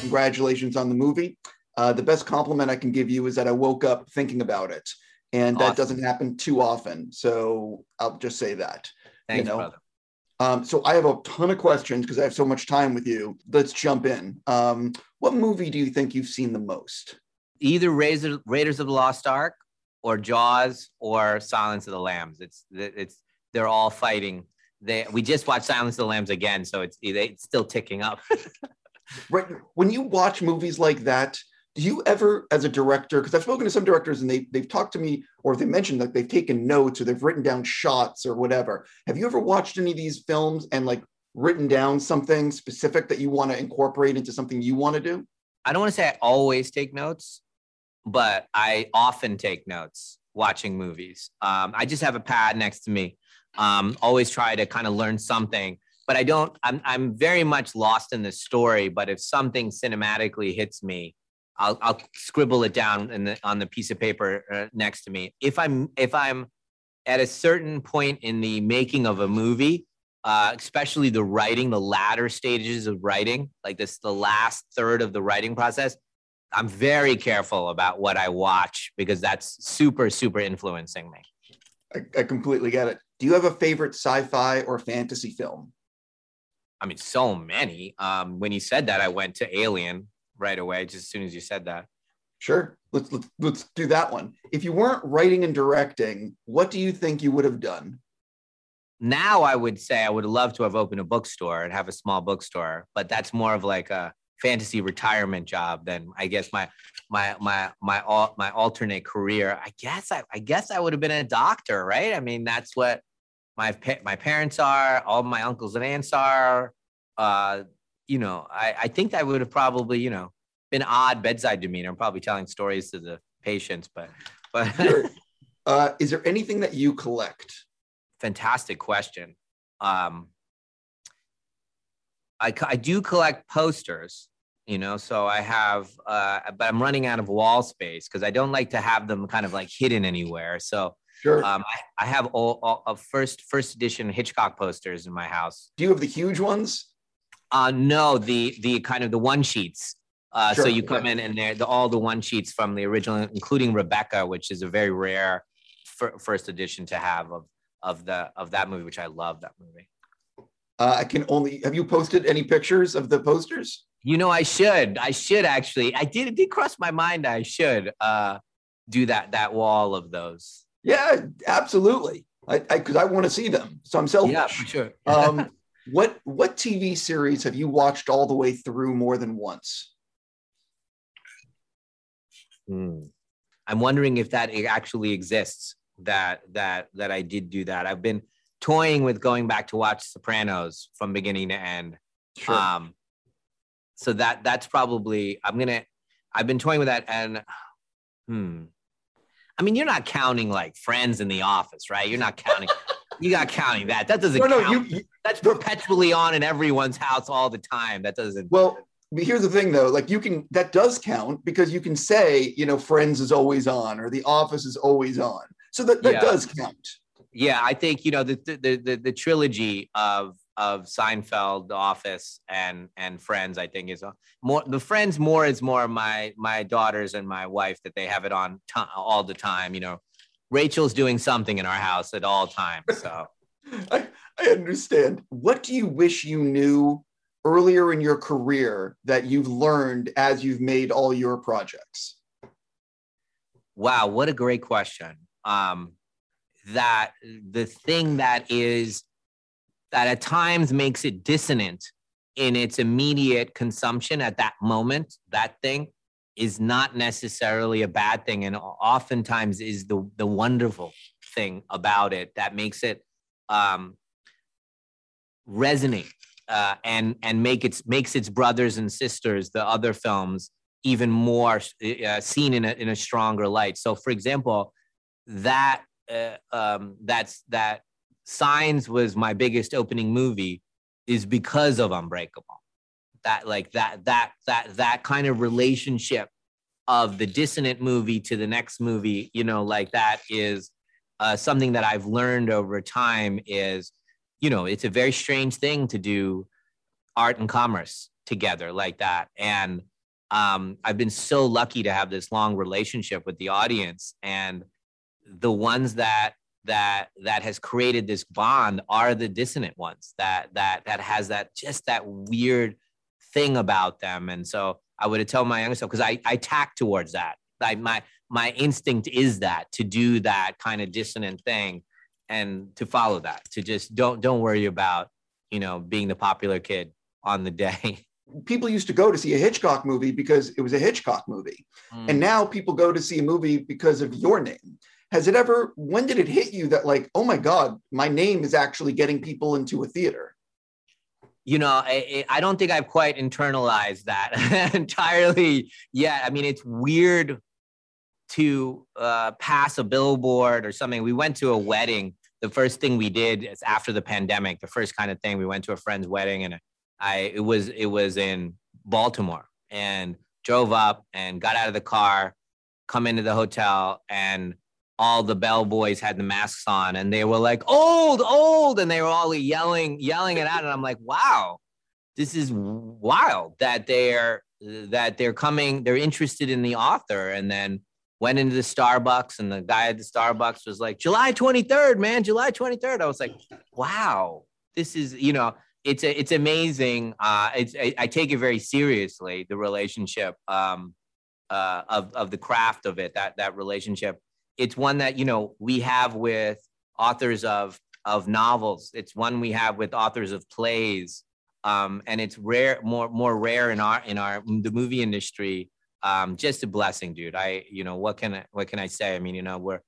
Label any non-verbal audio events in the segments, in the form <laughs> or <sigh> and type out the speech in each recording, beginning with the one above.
Congratulations on the movie. Uh, the best compliment I can give you is that I woke up thinking about it, and awesome. that doesn't happen too often. So I'll just say that. Thanks, you know? brother. Um, so I have a ton of questions because I have so much time with you. Let's jump in. Um, what movie do you think you've seen the most? Either Raiders, Raiders of the Lost Ark, or Jaws, or Silence of the Lambs. It's it's they're all fighting. They we just watched Silence of the Lambs again, so it's it's still ticking up. <laughs> right. When you watch movies like that, do you ever as a director because i've spoken to some directors and they, they've talked to me or they mentioned that they've taken notes or they've written down shots or whatever have you ever watched any of these films and like written down something specific that you want to incorporate into something you want to do i don't want to say i always take notes but i often take notes watching movies um, i just have a pad next to me um, always try to kind of learn something but i don't I'm, I'm very much lost in the story but if something cinematically hits me I'll, I'll scribble it down the, on the piece of paper uh, next to me. If I'm if I'm at a certain point in the making of a movie, uh, especially the writing, the latter stages of writing, like this, the last third of the writing process, I'm very careful about what I watch because that's super, super influencing me. I, I completely get it. Do you have a favorite sci-fi or fantasy film? I mean, so many. Um, when you said that, I went to Alien right away, just as soon as you said that. Sure. Let's let's let's do that one. If you weren't writing and directing, what do you think you would have done? Now I would say I would love to have opened a bookstore and have a small bookstore, but that's more of like a fantasy retirement job than I guess my my my my all my alternate career. I guess I, I guess I would have been a doctor, right? I mean, that's what my my parents are, all my uncles and aunts are. Uh, you know, I, I think I would have probably, you know, been odd bedside demeanor. I'm probably telling stories to the patients, but, but. <laughs> sure. uh, is there anything that you collect? Fantastic question. Um, I, I do collect posters, you know, so I have, uh, but I'm running out of wall space because I don't like to have them kind of like hidden anywhere. So Sure. Um, I, I, have all, all, of first first edition Hitchcock posters in my house. Do you have the huge ones? Uh, no, the the kind of the one sheets. Uh, sure, so you come in and they're the, all the one sheets from the original, including Rebecca, which is a very rare first edition to have of of the of that movie, which I love that movie. Uh, I can only have you posted any pictures of the posters? You know, I should. I should actually. I did. It did cross my mind. I should uh, do that. That wall of those. Yeah, absolutely. I because I, I want to see them. So I'm selfish. Yeah, for sure. <laughs> um, <laughs> what what TV series have you watched all the way through more than once? Hmm. I'm wondering if that actually exists. That that that I did do that. I've been toying with going back to watch Sopranos from beginning to end. Sure. Um, so that that's probably I'm gonna. I've been toying with that, and hmm. I mean, you're not counting like Friends in the Office, right? You're not counting. you got counting that. That doesn't no, no, count. You, you, That's perpetually on in everyone's house all the time. That doesn't. Well, here's the thing though. Like you can, that does count because you can say, you know, Friends is always on or The Office is always on. So that, that yeah. does count. Yeah, I think you know the the the, the trilogy of of Seinfeld, The Office, and and Friends. I think is more the Friends more is more my my daughters and my wife that they have it on t- all the time. You know, Rachel's doing something in our house at all times. So <laughs> I, I understand. What do you wish you knew earlier in your career that you've learned as you've made all your projects? Wow, what a great question. Um, that the thing that is that at times makes it dissonant in its immediate consumption at that moment, that thing is not necessarily a bad thing and oftentimes is the the wonderful thing about it that makes it um, resonate uh, and and make its makes its brothers and sisters the other films even more uh, seen in a, in a stronger light. So for example that uh, um, that's that signs was my biggest opening movie is because of unbreakable that like that that that that kind of relationship of the dissonant movie to the next movie you know like that is uh, something that i've learned over time is you know, it's a very strange thing to do art and commerce together like that. And um, I've been so lucky to have this long relationship with the audience, and the ones that that that has created this bond are the dissonant ones that that that has that just that weird thing about them. And so i would have told my younger self because i i tack towards that. Like my my instinct is that to do that kind of dissonant thing and to follow that to just don't don't worry about you know being the popular kid on the day. <laughs> People used to go to see a hitchcock movie because it was a hitchcock movie. Mm. and now people go to see a movie because of your name has it ever when did it hit you that like oh my god my name is actually getting people into a theater? You know i, I don't think i've quite internalized that <laughs> entirely yet. I mean it's weird to uh, pass a billboard or something. We went to a wedding. The first thing we did is after the pandemic the first kind of thing we went to a friend's wedding and i it was it was in baltimore and drove up and got out of the car come into the hotel and all the bellboys had the masks on and they were like old old and they were all yelling yelling it out. And i'm like wow. This is wild that they're that they're coming they're interested in the author. And then went into the starbucks and the guy at the starbucks was like july 23rd man july 23rd i was like wow. This is you know it's a, it's amazing. Uh it's I, I take it very seriously the relationship um uh of of the craft of it that that relationship it's one that you know we have with authors of of novels. It's one we have with authors of plays, um, and it's rare, more more rare in our in our the movie industry. Um, just a blessing, dude. I you know what can I, what can I say? I mean, you know, we're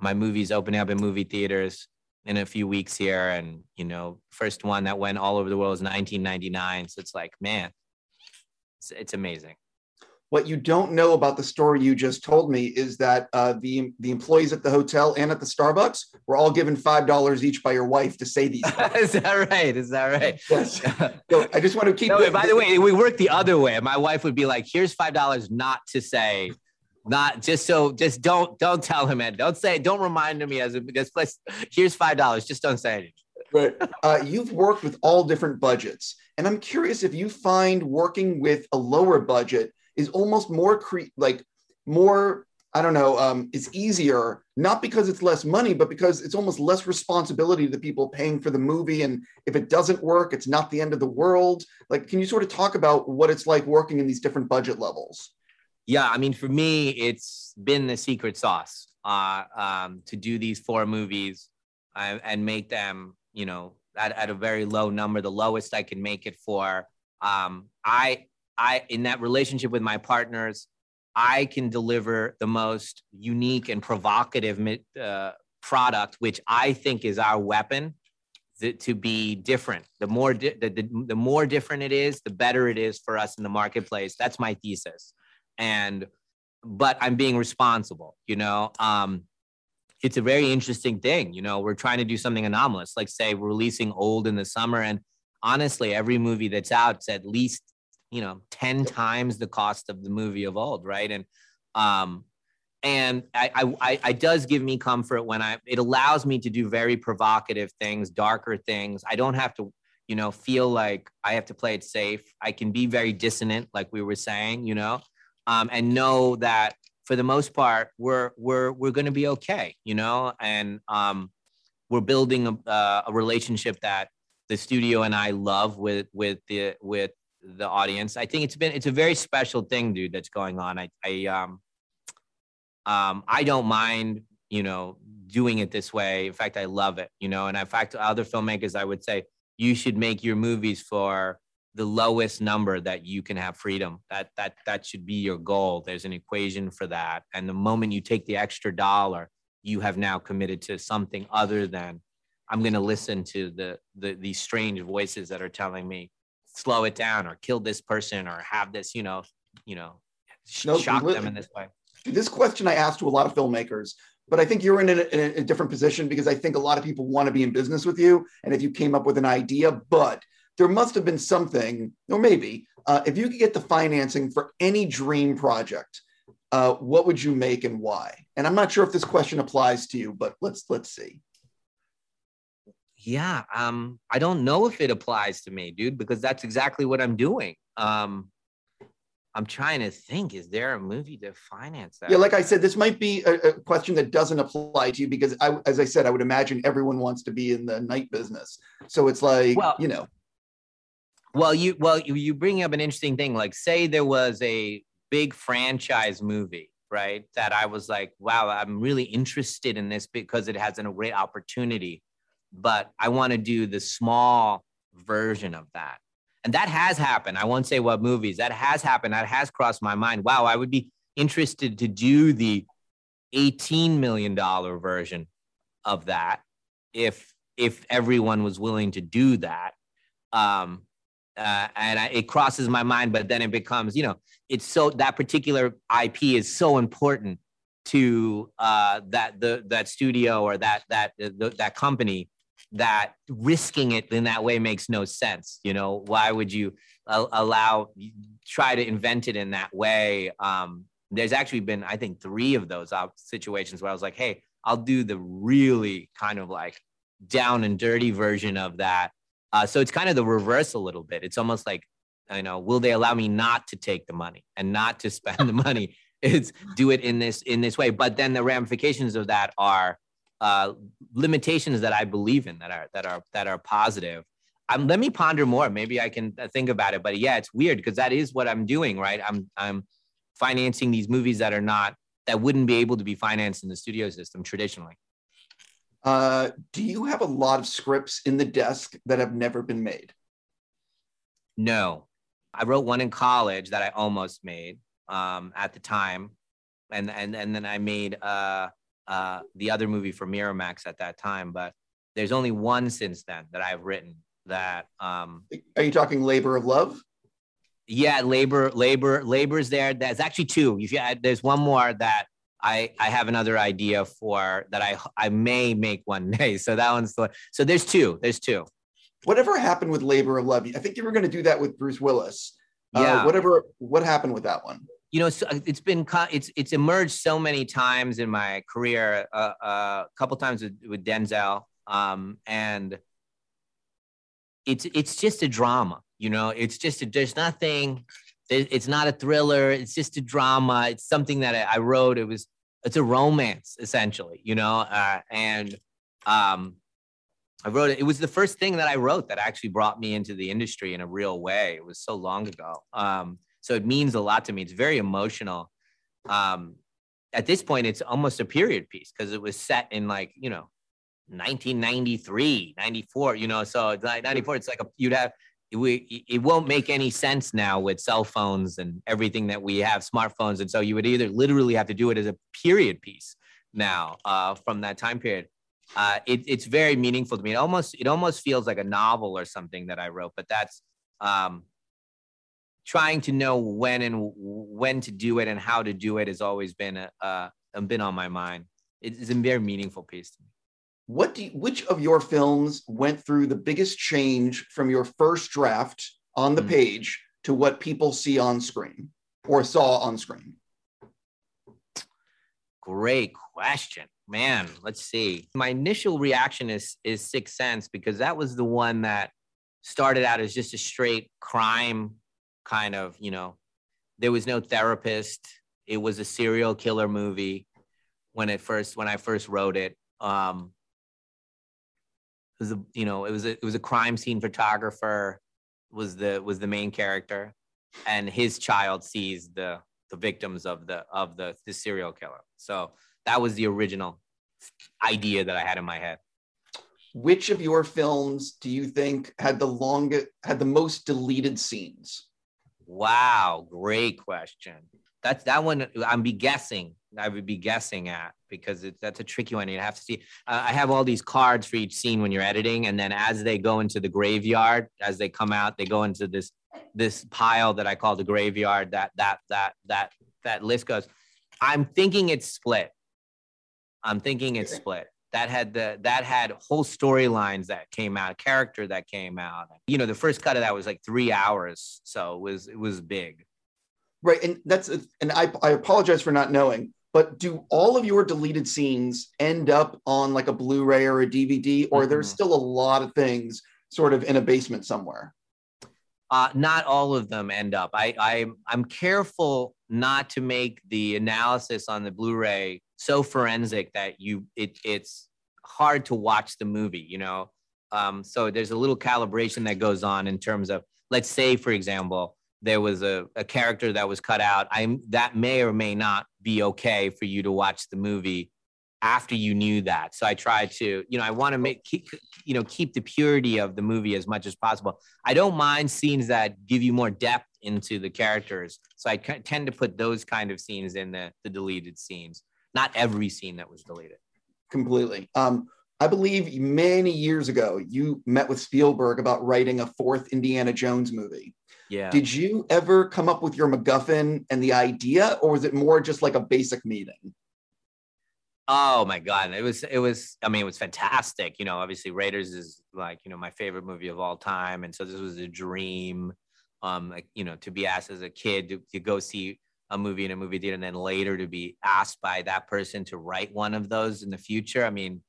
my movie's opening up in movie theaters in a few weeks here, and you know, first one that went all over the world was 1999. So it's like, man, it's, it's amazing. What you don't know about the story you just told me is that uh, the the employees at the hotel and at the Starbucks were all given five dollars each by your wife to say these. <laughs> is that right? Is that right? Yes. <laughs> so I just want to keep. No, by the way, we work the other way. My wife would be like, "Here's five dollars, not to say." Not just so, just don't don't tell him it. Don't say, don't remind him he has a this place. Here's five dollars. Just don't say it. Right. Uh, you've worked with all different budgets, and I'm curious if you find working with a lower budget is almost more cre- like more I don't know, um, it's easier, not because it's less money, but because it's almost less responsibility to the people paying for the movie. And if it doesn't work, it's not the end of the world. Like, can you sort of talk about what it's like working in these different budget levels? Yeah, I mean, for me, it's been the secret sauce uh, um, to do these four movies uh, and make them, you know, at, at a very low number, the lowest I can make it for. Um, I I in that relationship with my partners, I can deliver the most unique and provocative uh, product, which I think is our weapon to be different. The more di- the, the, the more different it is, the better it is for us in the marketplace. That's my thesis. And but I'm being responsible, you know. Um, it's a very interesting thing, you know. We're trying to do something anomalous, like say we're releasing old in the summer, and honestly, every movie that's out, it's at least you know 10 times the cost of the movie of old right? And um and I, I i does give me comfort when i it allows me to do very provocative things darker things. I don't have to you know feel like i have to play it safe. I can be very dissonant like we were saying you know um, and know that for the most part we're we're we're going to be okay you know? And um, we're building a, uh, a relationship that the studio and i love with with the with the audience. I think it's been it's a very special thing, dude, that's going on. I I um um I don't mind, you know, doing it this way. In fact, I love it, you know, and in fact, other filmmakers, I would say you should make your movies for the lowest number that you can have freedom. That that that should be your goal. There's an equation for that. And the moment you take the extra dollar, you have now committed to something other than I'm going to listen to the, the these strange voices that are telling me slow it down or kill this person or have this, you know, you know, sh- no, shock them in this way. This question I asked to a lot of filmmakers, but I think you're in a, in a, different position because I think a lot of people want to be in business with you. And if you came up with an idea, but there must have been something, or maybe uh, if you could get the financing for any dream project, uh, what would you make and why? And I'm not sure if this question applies to you, but let's let's see yeah, um, I don't know if it applies to me, dude, because that's exactly what I'm doing. Um, I'm trying to think, is there a movie to finance that? Yeah, like I said, this might be a, a, question that doesn't apply to you because I, as I said, I would imagine everyone wants to be in the night business. So it's like, well, you know. Well, you well, you, you bring up an interesting thing. Like, say there was a big franchise movie, right? That I was like, wow, I'm really interested in this because it has a great opportunity, but I want to do the small version of that and that has happened. I won't say what movies that has happened. That has crossed my mind. Wow, I would be interested to do the $18 million version of that if if everyone was willing to do that. Um, uh, and I, it crosses my mind, but then it becomes, you know, it's so that particular IP is so important to uh, that the that studio or that that the, that company that risking it in that way makes no sense. You know, why would you allow, try to invent it in that way? Um, there's actually been, I think, three of those situations where I was like, hey, I'll do the really kind of like down and dirty version of that. Uh, so it's kind of the reverse a little bit. It's almost like, you know, will they allow me not to take the money and not to spend the money? <laughs> It's do it in this in this way. But then the ramifications of that are uh, limitations that I believe in that are that are that are positive. Um, let me ponder more. Maybe I can uh, think about it. But yeah, it's weird because that is what I'm doing, right? I'm I'm financing these movies that are not that wouldn't be able to be financed in the studio system traditionally. Uh, do you have a lot of scripts in the desk that have never been made? No, I wrote one in college that I almost made um, at the time, and and and then I made uh, uh, the other movie for Miramax at that time, but there's only one since then that I've written that. Um, Are you talking Labor of Love? Yeah, labor, labor, labor is there. There's actually two. If you add, there's one more that I I have another idea for that I I may make one <laughs> day. So that one's the so there's two. There's two. Whatever happened with Labor of Love? I think you were going to do that with Bruce Willis. Uh, yeah. Uh, whatever. What happened with that one? You know, uh, it's been it's it's emerged so many times in my career. Uh, uh, a couple times with, with Denzel, um, and it's it's just a drama. You know, it's just a, there's nothing. It's not a thriller. It's just a drama. It's something that I, I wrote. It was it's a romance essentially. You know, uh, and um, I wrote it. It was the first thing that I wrote that actually brought me into the industry in a real way. It was so long ago. Um, so it means a lot to me. It's very emotional. Um, at this point, it's almost a period piece because it was set in like, you know, 1993, 94, you know, so it's like 94, it's like a, you'd have, we, it won't make any sense now with cell phones and everything that we have, smartphones. And so you would either literally have to do it as a period piece now uh, from that time period. Uh, it, it's very meaningful to me. It almost, it almost feels like a novel or something that I wrote, but that's, um, trying to know when and when to do it and how to do it has always been a, uh, been on my mind. It's a very meaningful piece to me. What do you, which of your films went through the biggest change from your first draft on the mm. page to what people see on screen or saw on screen? Great question. Man, let's see. My initial reaction is is Sixth Sense because that was the one that started out as just a straight crime kind of, you know, there was no therapist. It was a serial killer movie when it first when I first wrote it. Um, it was a you know it was a, it was a crime scene photographer was the was the main character, and his child sees the the victims of the of the the serial killer. So that was the original idea that I had in my head. Which of your films do you think had the longest had the most deleted scenes? Wow, great question. That's that one. I'm be guessing. I would be guessing at because it, that's a tricky one. You'd have to see. Uh, I have all these cards for each scene when you're editing, and then as they go into the graveyard, as they come out, they go into this this pile that I call the graveyard. That that that that that list goes. I'm thinking it's split. I'm thinking it's split that had the that had whole storylines that came out, character that came out. You know, the first cut of that was like three hours, so it was it was big. Right, and that's and I I apologize for not knowing but do all of your deleted scenes end up on like a Blu-ray or a DVD, or Mm-hmm. there's still a lot of things sort of in a basement somewhere? Uh, not all of them end up. I, I I'm careful not to make the analysis on the Blu-ray so forensic that you it it's hard to watch the movie. You know, um, so there's a little calibration that goes on in terms of let's say, for example, there was a, a character that was cut out. I'm that may or may not be okay for you to watch the movie after you knew that. So I try to, you know, I want to make keep, you know keep the purity of the movie as much as possible. I don't mind scenes that give you more depth into the characters. So I tend to put those kind of scenes in the, the deleted scenes. Not every scene that was deleted. Completely. Um, I believe many years ago you met with Spielberg about writing a fourth Indiana Jones movie. Yeah. Did you ever come up with your MacGuffin and the idea, or was it more just like a basic meeting? Oh my god, it was it was I mean it was fantastic. You know, obviously Raiders is like, you know, my favorite movie of all time and so this was a dream um like, you know, to be asked as a kid to, to go see a movie in a movie theater and then later to be asked by that person to write one of those in the future. I mean,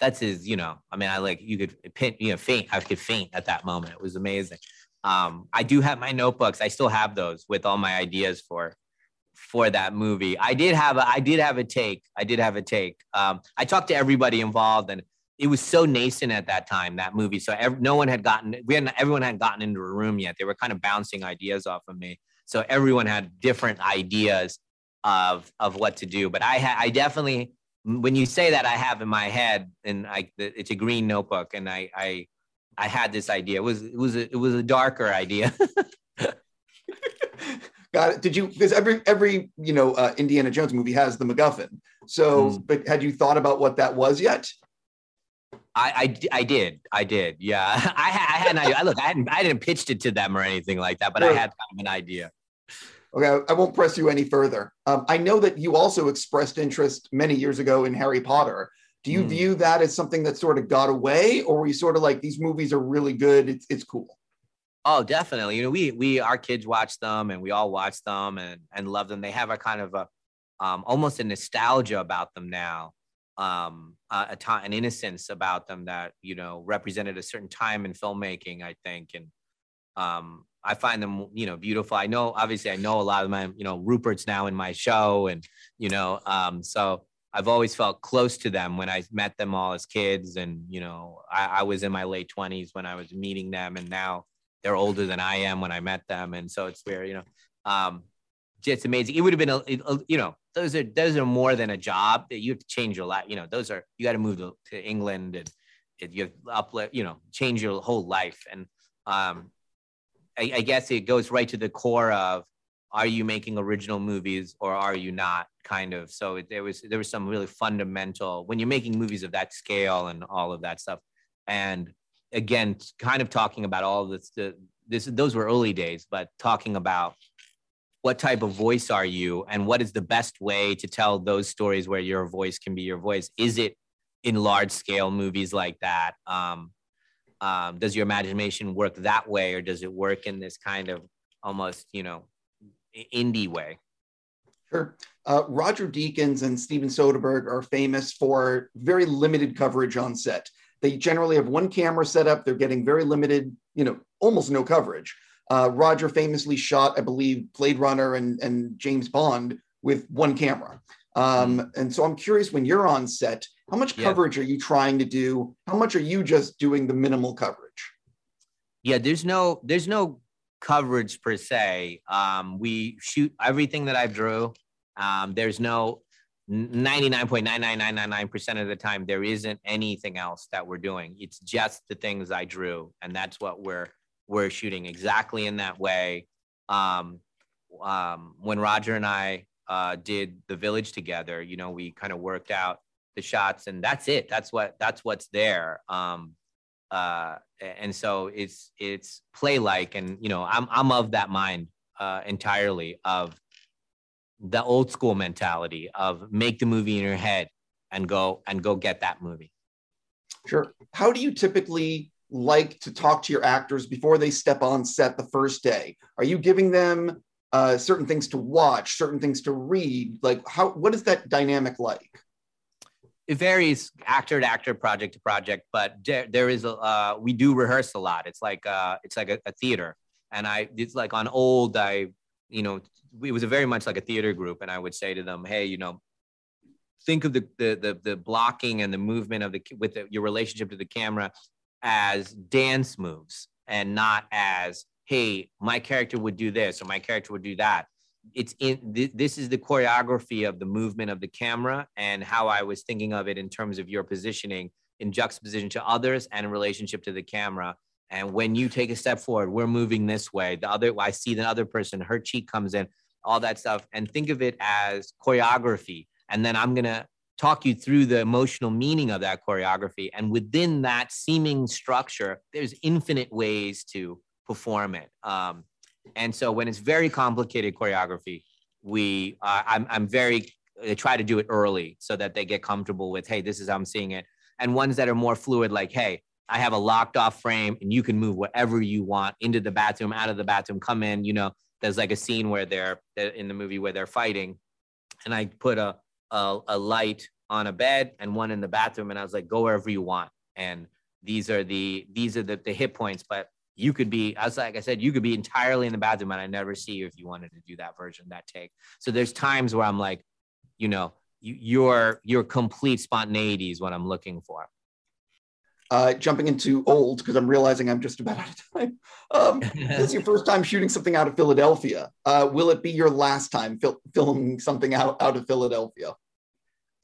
that's his, you know, I mean, I like you could pin, you know, faint. I could faint at that moment. It was amazing. Um, I do have my notebooks. I still have those with all my ideas for for that movie. I did have a I did have a take. I did have a take. Um, I talked to everybody involved, and it was so nascent at that time that movie. So no one had gotten we hadn't everyone hadn't gotten into a room yet. They were kind of bouncing ideas off of me. So everyone had different ideas of of what to do. But I had I definitely when you say that I have in my head and I it's a green notebook and I I I had this idea. It was it was a, it was a darker idea. <laughs> Got it. Did you? Because every every you know uh, Indiana Jones movie has the MacGuffin. So, Mm. but had you thought about what that was yet? I, I, I did. I did. Yeah. <laughs> I, had I had an idea. Look, I hadn't, I didn't pitched it to them or anything like that, but I had kind of an idea. Okay, I- I won't press you any further. Um, I know that you also expressed interest many years ago in Harry Potter. Do you Mm. view that as something that sort of got away, or were you sort of like these movies are really good? It's it's cool. Oh, definitely. You know, we, we, our kids watch them and we all watch them and, and love them. They have a kind of a, um, almost a nostalgia about them now. Um, a time, an innocence about them that, you know, represented a certain time in filmmaking, I think. And, um, I find them, you know, beautiful. I know, obviously, I know a lot of my, you know, Rupert's now in my show, and you know, um, so I've always felt close to them when I met them all as kids, and you know, I, I was in my late twenties when I was meeting them, and now they're older than I am when I met them, and so it's very, you know, um, just amazing. It would have been, a, a- you know, those are those are more than a job that you have to change your life. You know, those are you got to move to, England and you have you know, change your whole life. And um, I, I guess it goes right to the core of are you making original movies or are you not? Kind of. So it, there was there was some really fundamental when you're making movies of that scale and all of that stuff. And again, kind of talking about all this. The, this those were early days, but talking about what type of voice are you and what is the best way to tell those stories where your voice can be your voice is it in large scale movies like that um, um, does your imagination work that way or does it work in this kind of almost you know indie way Sure. Uh, Roger Deakins and Steven Soderbergh are famous for very limited coverage on set. They generally have one camera set up. They're getting very limited, you know, almost no coverage. Uh, Roger famously shot, I believe, Blade Runner and, and James Bond with one camera. Um, and so I'm curious when you're on set, how much Yeah. coverage are you trying to do? How much are you just doing the minimal coverage? yeah there's no there's no coverage per se um, we shoot everything that i drew um, there's no 99.99999% of the time there isn't anything else that we're doing it's just the things i drew and that's what we're we're shooting exactly in that way. Um, um, when roger and i uh, did the village together you know we kind of worked out the shots and that's it. That's what that's what's there. Um, uh, and so it's it's play like and you know i'm i'm of that mind uh, entirely of the old school mentality of make the movie in your head and go and go get that movie. Sure. How do you typically like to talk to your actors before they step on set the first day? Are you giving them uh, certain things to watch, certain things to read? Like, how what is that dynamic like? It varies actor to actor, project to project, but there, there is a uh, we do rehearse a lot. It's like uh, it's like a, a theater, and I it's like on old I you know it was a very much like a theater group, and I would say to them, hey, you know, think of the the the, the blocking and the movement of the with the, your relationship to the camera as dance moves and not as hey my character would do this or my character would do that. It's in th- this is the choreography of the movement of the camera and how i was thinking of it in terms of your positioning in juxtaposition to others and in relationship to the camera. And when you take a step forward we're moving this way. The other i see the other person her cheek comes in all that stuff. And think of it as choreography. And then i'm going to talk you through the emotional meaning of that choreography. And within that seeming structure, there's infinite ways to perform it. Um, and so when it's very complicated choreography, we uh, I'm, I'm very I try to do it early so that they get comfortable with, hey, this is how I'm seeing it. And ones that are more fluid, like, hey, I have a locked off frame and you can move whatever you want into the bathroom, out of the bathroom, come in. You know, there's like a scene where they're in the movie where they're fighting, and I put a a, a light on a bed and one in the bathroom. And i was like go wherever you want. And these are the these are the, the hit points but you could be as like i said you could be entirely in the bathroom and i never see you if you wanted to do that version that take. So there's times where i'm like you know you, your your complete spontaneity is what i'm looking for uh, jumping into old because I'm realizing I'm just about <laughs> out of time. Um, <laughs> this is your first time shooting something out of Philadelphia. Uh, will it be your last time fil- filming something out, out of Philadelphia?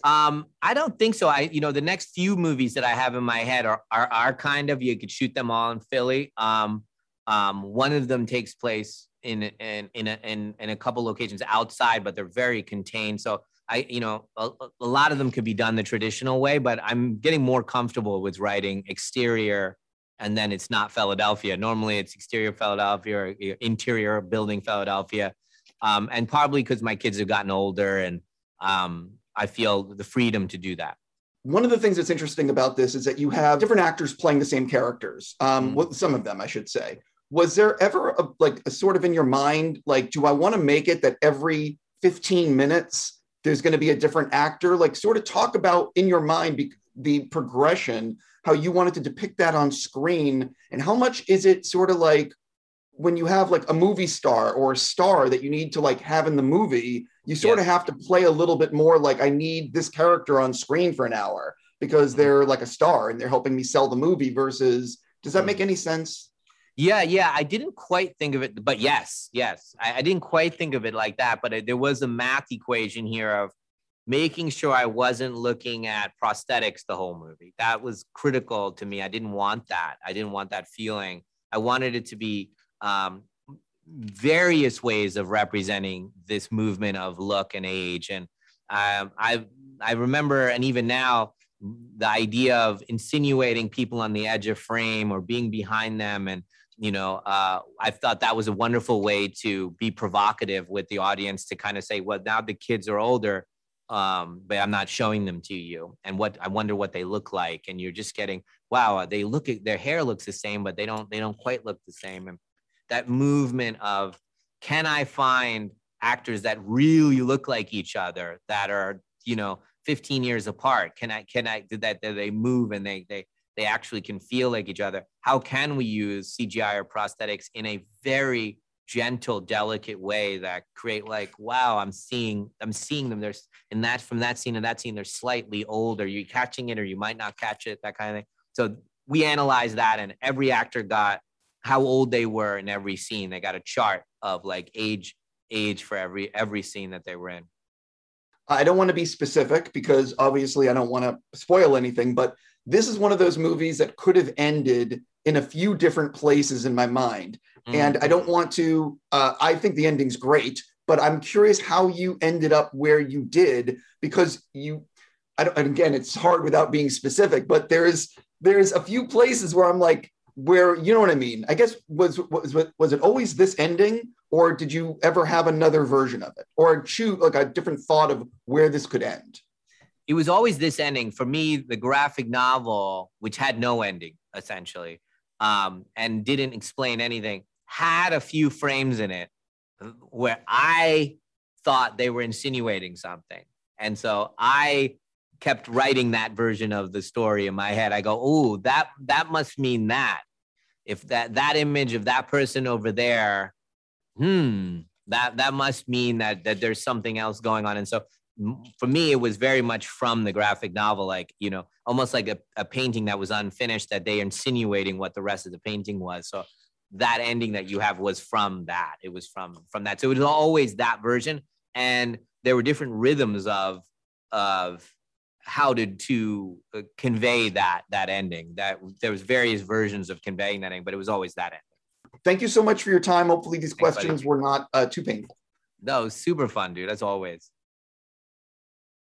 Um, I don't think so. I, you know, the next few movies that I have in my head are are, are kind of you could shoot them all in Philly. Um, um, one of them takes place in in in a, in, in a couple locations outside, but they're very contained. So I, you know, a, a, lot of them could be done the traditional way, but I'm getting more comfortable with writing exterior and then it's not Philadelphia. Normally it's exterior Philadelphia or interior building Philadelphia. Um, and probably because my kids have gotten older and um, I feel the freedom to do that. One of the things that's interesting about this is that you have different actors playing the same characters. Um, mm. some of them, I should say. Was there ever a, like a sort of in your mind, like, do I want to make it that every 15 minutes there's going to be a different actor? Like, sort of talk about in your mind be- the progression, how you wanted to depict that on screen, and how much is it sort of like when you have like a movie star or a star that you need to like have in the movie, you sort yeah. of have to play a little bit more like I need this character on screen for an hour because mm-hmm. they're like a star and they're helping me sell the movie versus does that mm-hmm. make any sense? Yeah, yeah, I didn't quite think of it, but yes, yes, I, I didn't quite think of it like that. But it, there was a math equation here of making sure I wasn't looking at prosthetics the whole movie. That was critical to me. I didn't want that. I didn't want that feeling. I wanted it to be um, various ways of representing this movement of look and age. And um, I I remember, and even now, the idea of insinuating people on the edge of frame or being behind them. And you know uh, i thought that was a wonderful way to be provocative with the audience to kind of say well now the kids are older um, but i'm not showing them to you. And what i wonder what they look like. And you're just getting wow they look their hair looks the same but they don't they don't quite look the same. And that movement of can I find actors that really look like each other that are, you know, 15 years apart? Can I, can I, that, that they move and they, they, they actually can feel like each other? How can we use CGI or prosthetics in a very gentle, delicate way that create like, wow, I'm seeing, I'm seeing them. There's in that from that scene and that scene, they're slightly older. You're catching it or you might not catch it, that kind of thing. So we analyzed that and every actor got how old they were in every scene. They got a chart of like age age for every every scene that they were in. I don't want to be specific because obviously I don't want to spoil anything, but this is one of those movies that could have ended in a few different places in my mind. Mm-hmm. And I don't want to, uh, I think the ending's great, but I'm curious how you ended up where you did because you, I don't, again, it's hard without being specific, but there's, there's a few places where I'm like, where you know what I mean. I guess was was was it always this ending, or did you ever have another version of it, or choose like a different thought of where this could end? It was always this ending for me. The graphic novel, which had no ending essentially, um, and didn't explain anything, had a few frames in it where I thought they were insinuating something. And so I kept writing that version of the story in my head. I go, "Oh, that that must mean that." If that that image of that person over there, hmm, that that must mean that that there's something else going on. And so for me, it was very much from the graphic novel, like you know, almost like a, a painting that was unfinished that they insinuating what the rest of the painting was. So that ending that you have was from that. It was from from that. So it was always that version, and there were different rhythms of of how to to uh, convey that that ending. That there was various versions of conveying that ending, but it was always that ending. Thank you so much for your time. Hopefully, these Thanks, questions buddy. were not uh, too painful. No, super fun, dude. As always.